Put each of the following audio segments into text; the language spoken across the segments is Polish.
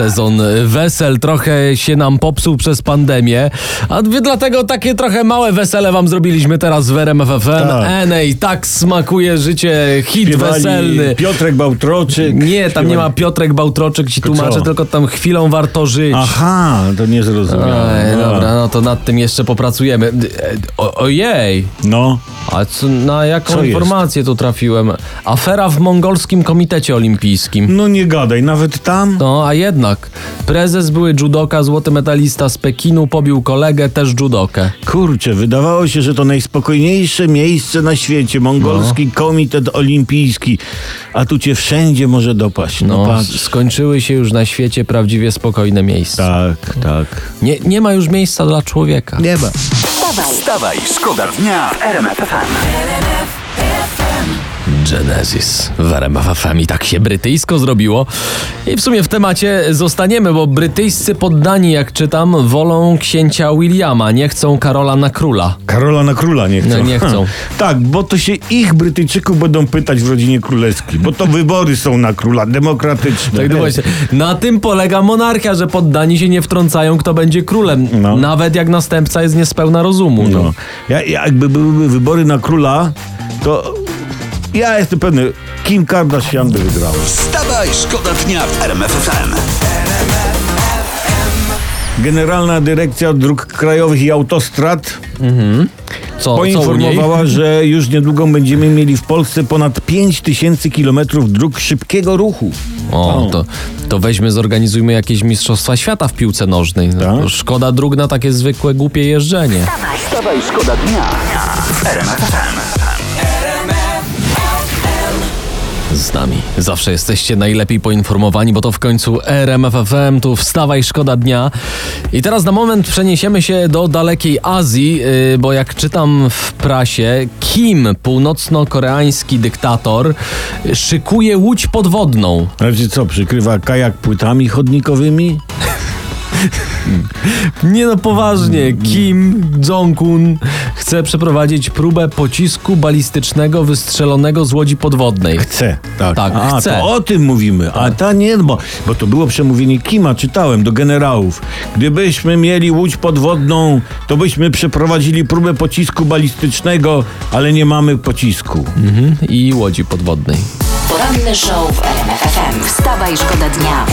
Sezon wesel trochę się nam popsuł przez pandemię, a wy- dlatego takie trochę małe wesele wam zrobiliśmy teraz w RMF FM. Tak. Enej, tak smakuje życie, hit Śpiewali weselny. Piotrek Bałtroczyk. Nie, tam nie śpiewali- ma Piotrek Bałtroczyk ci tłumaczę, co? tylko tam chwilą warto żyć. Aha, to nie zrozumiałem. Ej, A, dobra, no to nad tym jeszcze popracujemy. O, ojej, No, a co, na jaką Co jest? informację tu trafiłem? Afera w mongolskim komitecie olimpijskim. no nie gadaj, nawet tam. No, a jednak. Prezes były judoka, złoty medalista z Pekinu, pobił kolegę, też judokę. Kurczę, wydawało się, że to najspokojniejsze miejsce na świecie, mongolski No. komitet olimpijski, a tu cię wszędzie może dopaść. No, No, patrz. skończyły się już na świecie prawdziwie spokojne miejsca. Tak, tak. Nie, nie ma już miejsca dla człowieka. Nie ma. Wstawaj, Wstawaj, szkoda dnia w RMF FM. Genesis w RMF FM i tak się brytyjsko zrobiło. I w sumie w temacie zostaniemy, bo brytyjscy poddani, jak czytam, wolą księcia Williama, nie chcą Karola na króla. Karola na króla nie chcą. No, nie chcą. tak, bo to się ich Brytyjczyków będą pytać w rodzinie królewskiej, bo to wybory są na króla, demokratyczne. Tak, no właśnie. Na tym polega monarchia, że poddani się nie wtrącają, kto będzie królem. No. Nawet jak następca jest niespełna rozumu. No. No. Ja, jakby byłyby wybory na króla, to ja jestem pewny, Kim Kardashian by wygrała. Wstawaj, szkoda dnia w RMF FM. Generalna Dyrekcja Dróg Krajowych i Autostrad Co, co poinformowała, że już niedługo będziemy mieli w Polsce ponad 5 tysięcy kilometrów dróg szybkiego ruchu. O, to, to weźmy, zorganizujmy jakieś Mistrzostwa Świata w piłce nożnej. No, Tak? Szkoda dróg na takie zwykłe, głupie jeżdżenie. Wstawaj, szkoda dnia w RMF FM. Z nami zawsze jesteście najlepiej poinformowani, bo to w końcu RMF FM, tu wstawaj, szkoda dnia. I teraz na moment przeniesiemy się do dalekiej Azji, yy, bo jak czytam w prasie, Kim, północno-koreański dyktator, szykuje łódź podwodną. Znaczy co, przykrywa kajak płytami chodnikowymi? Nie no, poważnie. Kim Jong-un chce przeprowadzić próbę pocisku balistycznego wystrzelonego z łodzi podwodnej. Chce. Tak, Tak, A, chce. to o tym mówimy. A ta nie, bo, bo to było przemówienie Kima, czytałem, do generałów. Gdybyśmy mieli łódź podwodną, to byśmy przeprowadzili próbę pocisku balistycznego, ale nie mamy pocisku. Mhm. I łodzi podwodnej. poranny show w RMF FM. Wstawaj, szkoda dnia.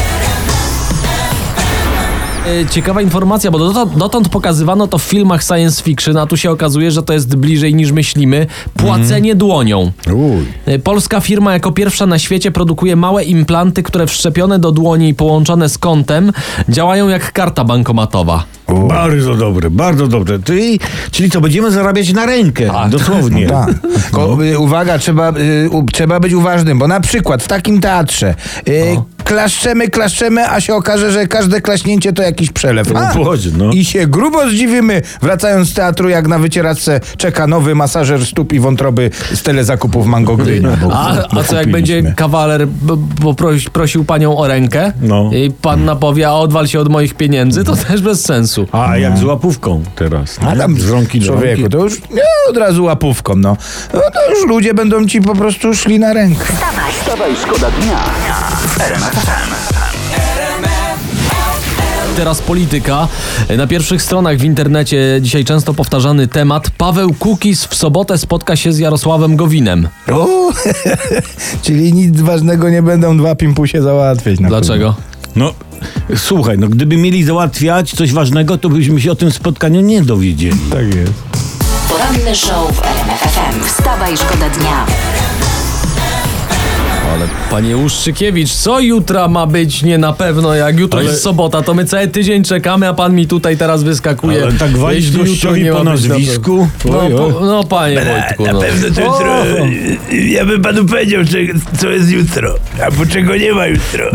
E, Ciekawa informacja, bo dotąd, dotąd pokazywano to w filmach science fiction, a tu się okazuje, że to jest bliżej niż myślimy. Płacenie dłonią. Uj. E, Polska firma jako pierwsza na świecie produkuje małe implanty, które wszczepione do dłoni i połączone z kątem działają jak karta bankomatowa. Bardzo dobre, bardzo dobre. Czyli, czyli co, będziemy zarabiać na rękę, dosłownie. Tak. Tylko, y, uwaga, trzeba, y, u, trzeba być uważnym, bo na przykład w takim teatrze y, klaszczemy, klaszczemy, a się okaże, że każde klaśnięcie to jakiś przelew. A, Boże, no. I się grubo zdziwimy, wracając z teatru, jak na wycieraczce czeka nowy masażer stóp i wątroby z telezakupów Mango Gdynia. bo- A, a co jak będzie kawaler poproś, prosił panią o rękę No. i panna powie, a odwal się od moich pieniędzy, to też bez sensu. A jak z łapówką teraz. A tam z rąki do człowieku, rąki. to już nie od razu łapówką, no. no. To już ludzie będą ci po prostu szli na rękę. Wstawaj, szkoda dnia. Teraz polityka. Na pierwszych stronach w internecie dzisiaj często powtarzany temat. Paweł Kukis w sobotę spotka się z Jarosławem Gowinem. O, czyli nic ważnego nie będą dwa pimpusie załatwiać. na Dlaczego? No, słuchaj, no gdyby mieli załatwiać coś ważnego, to byśmy się o tym spotkaniu nie dowiedzieli. pewno. Tak jest. Poranny show w RMF FM. Wstawaj, szkoda dnia. Ale panie Łuszczykiewicz, co jutra ma być nie na pewno? Jak jutro Ale- jest sobota, to my cały tydzień czekamy, a pan mi tutaj teraz wyskakuje. Ale tak walić gościowi nie po na nazwisku? pewno. Oj, No, po, no panie Wojtku, no. to jutro. Ja bym panu powiedział, że, co jest jutro, a po czego nie ma jutro.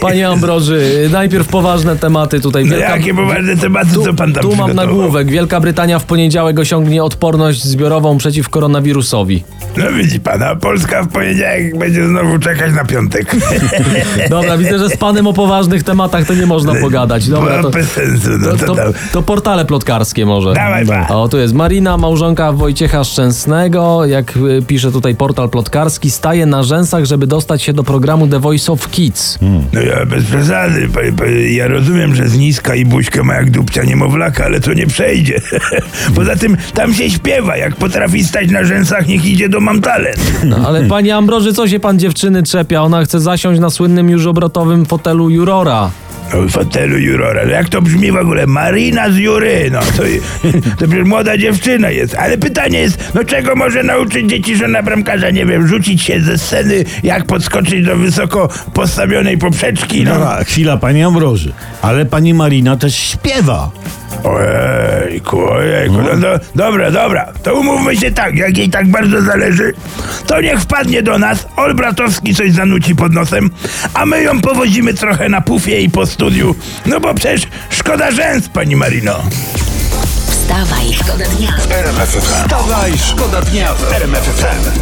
Panie Ambroży, najpierw poważne tematy tutaj. No Wielka- jakie poważne tematy, co pan tam Tu mam nagłówek. Wielka Brytania w poniedziałek osiągnie odporność zbiorową przeciw koronawirusowi. No widzi pan, a Polska w poniedziałek będzie znowu czekać na piątek. Dobra, widzę, że z panem o poważnych tematach to nie można pogadać. Dobra, to, bez sensu, no to, to, to, portale plotkarskie może. Dawaj, ba. O, tu jest Marina, małżonka Wojciecha Szczęsnego. Jak y, pisze tutaj portal plotkarski, staje na rzęsach, żeby dostać się do programu The Voice of Kids. No ja bez przesady. Ja rozumiem, że z niska i buźkę ma jak dupcia niemowlaka, ale to nie przejdzie. Poza tym tam się śpiewa. Jak potrafi stać na rzęsach, niech idzie do Mam Talent. No, ale panie Ambroży, co się pan dziewczyny trzepia? Ona chce zasiąść na słynnym już obrotowym fotelu Jurora. No, fotelu jurora. Ale Jak to brzmi w ogóle? Marina z jury. No to, to przecież młoda dziewczyna jest. Ale pytanie jest, no czego może nauczyć dzieci żona bramkarza? Nie wiem, rzucić się ze sceny, jak podskoczyć do wysoko postawionej poprzeczki. No. Dobra, chwila, pani Ambroży. Ale pani Marina też śpiewa. Ojejku, ojejku. No, do, dobra, dobra. To umówmy się tak, jak jej tak bardzo zależy, to niech wpadnie do nas, Olbratowski coś zanuci pod nosem, a my ją powozimy trochę na pufie i po studiu. No bo przecież szkoda rzęs, pani Marino. Wstawaj, szkoda dnia. Wstawaj, szkoda dnia w RMF FM.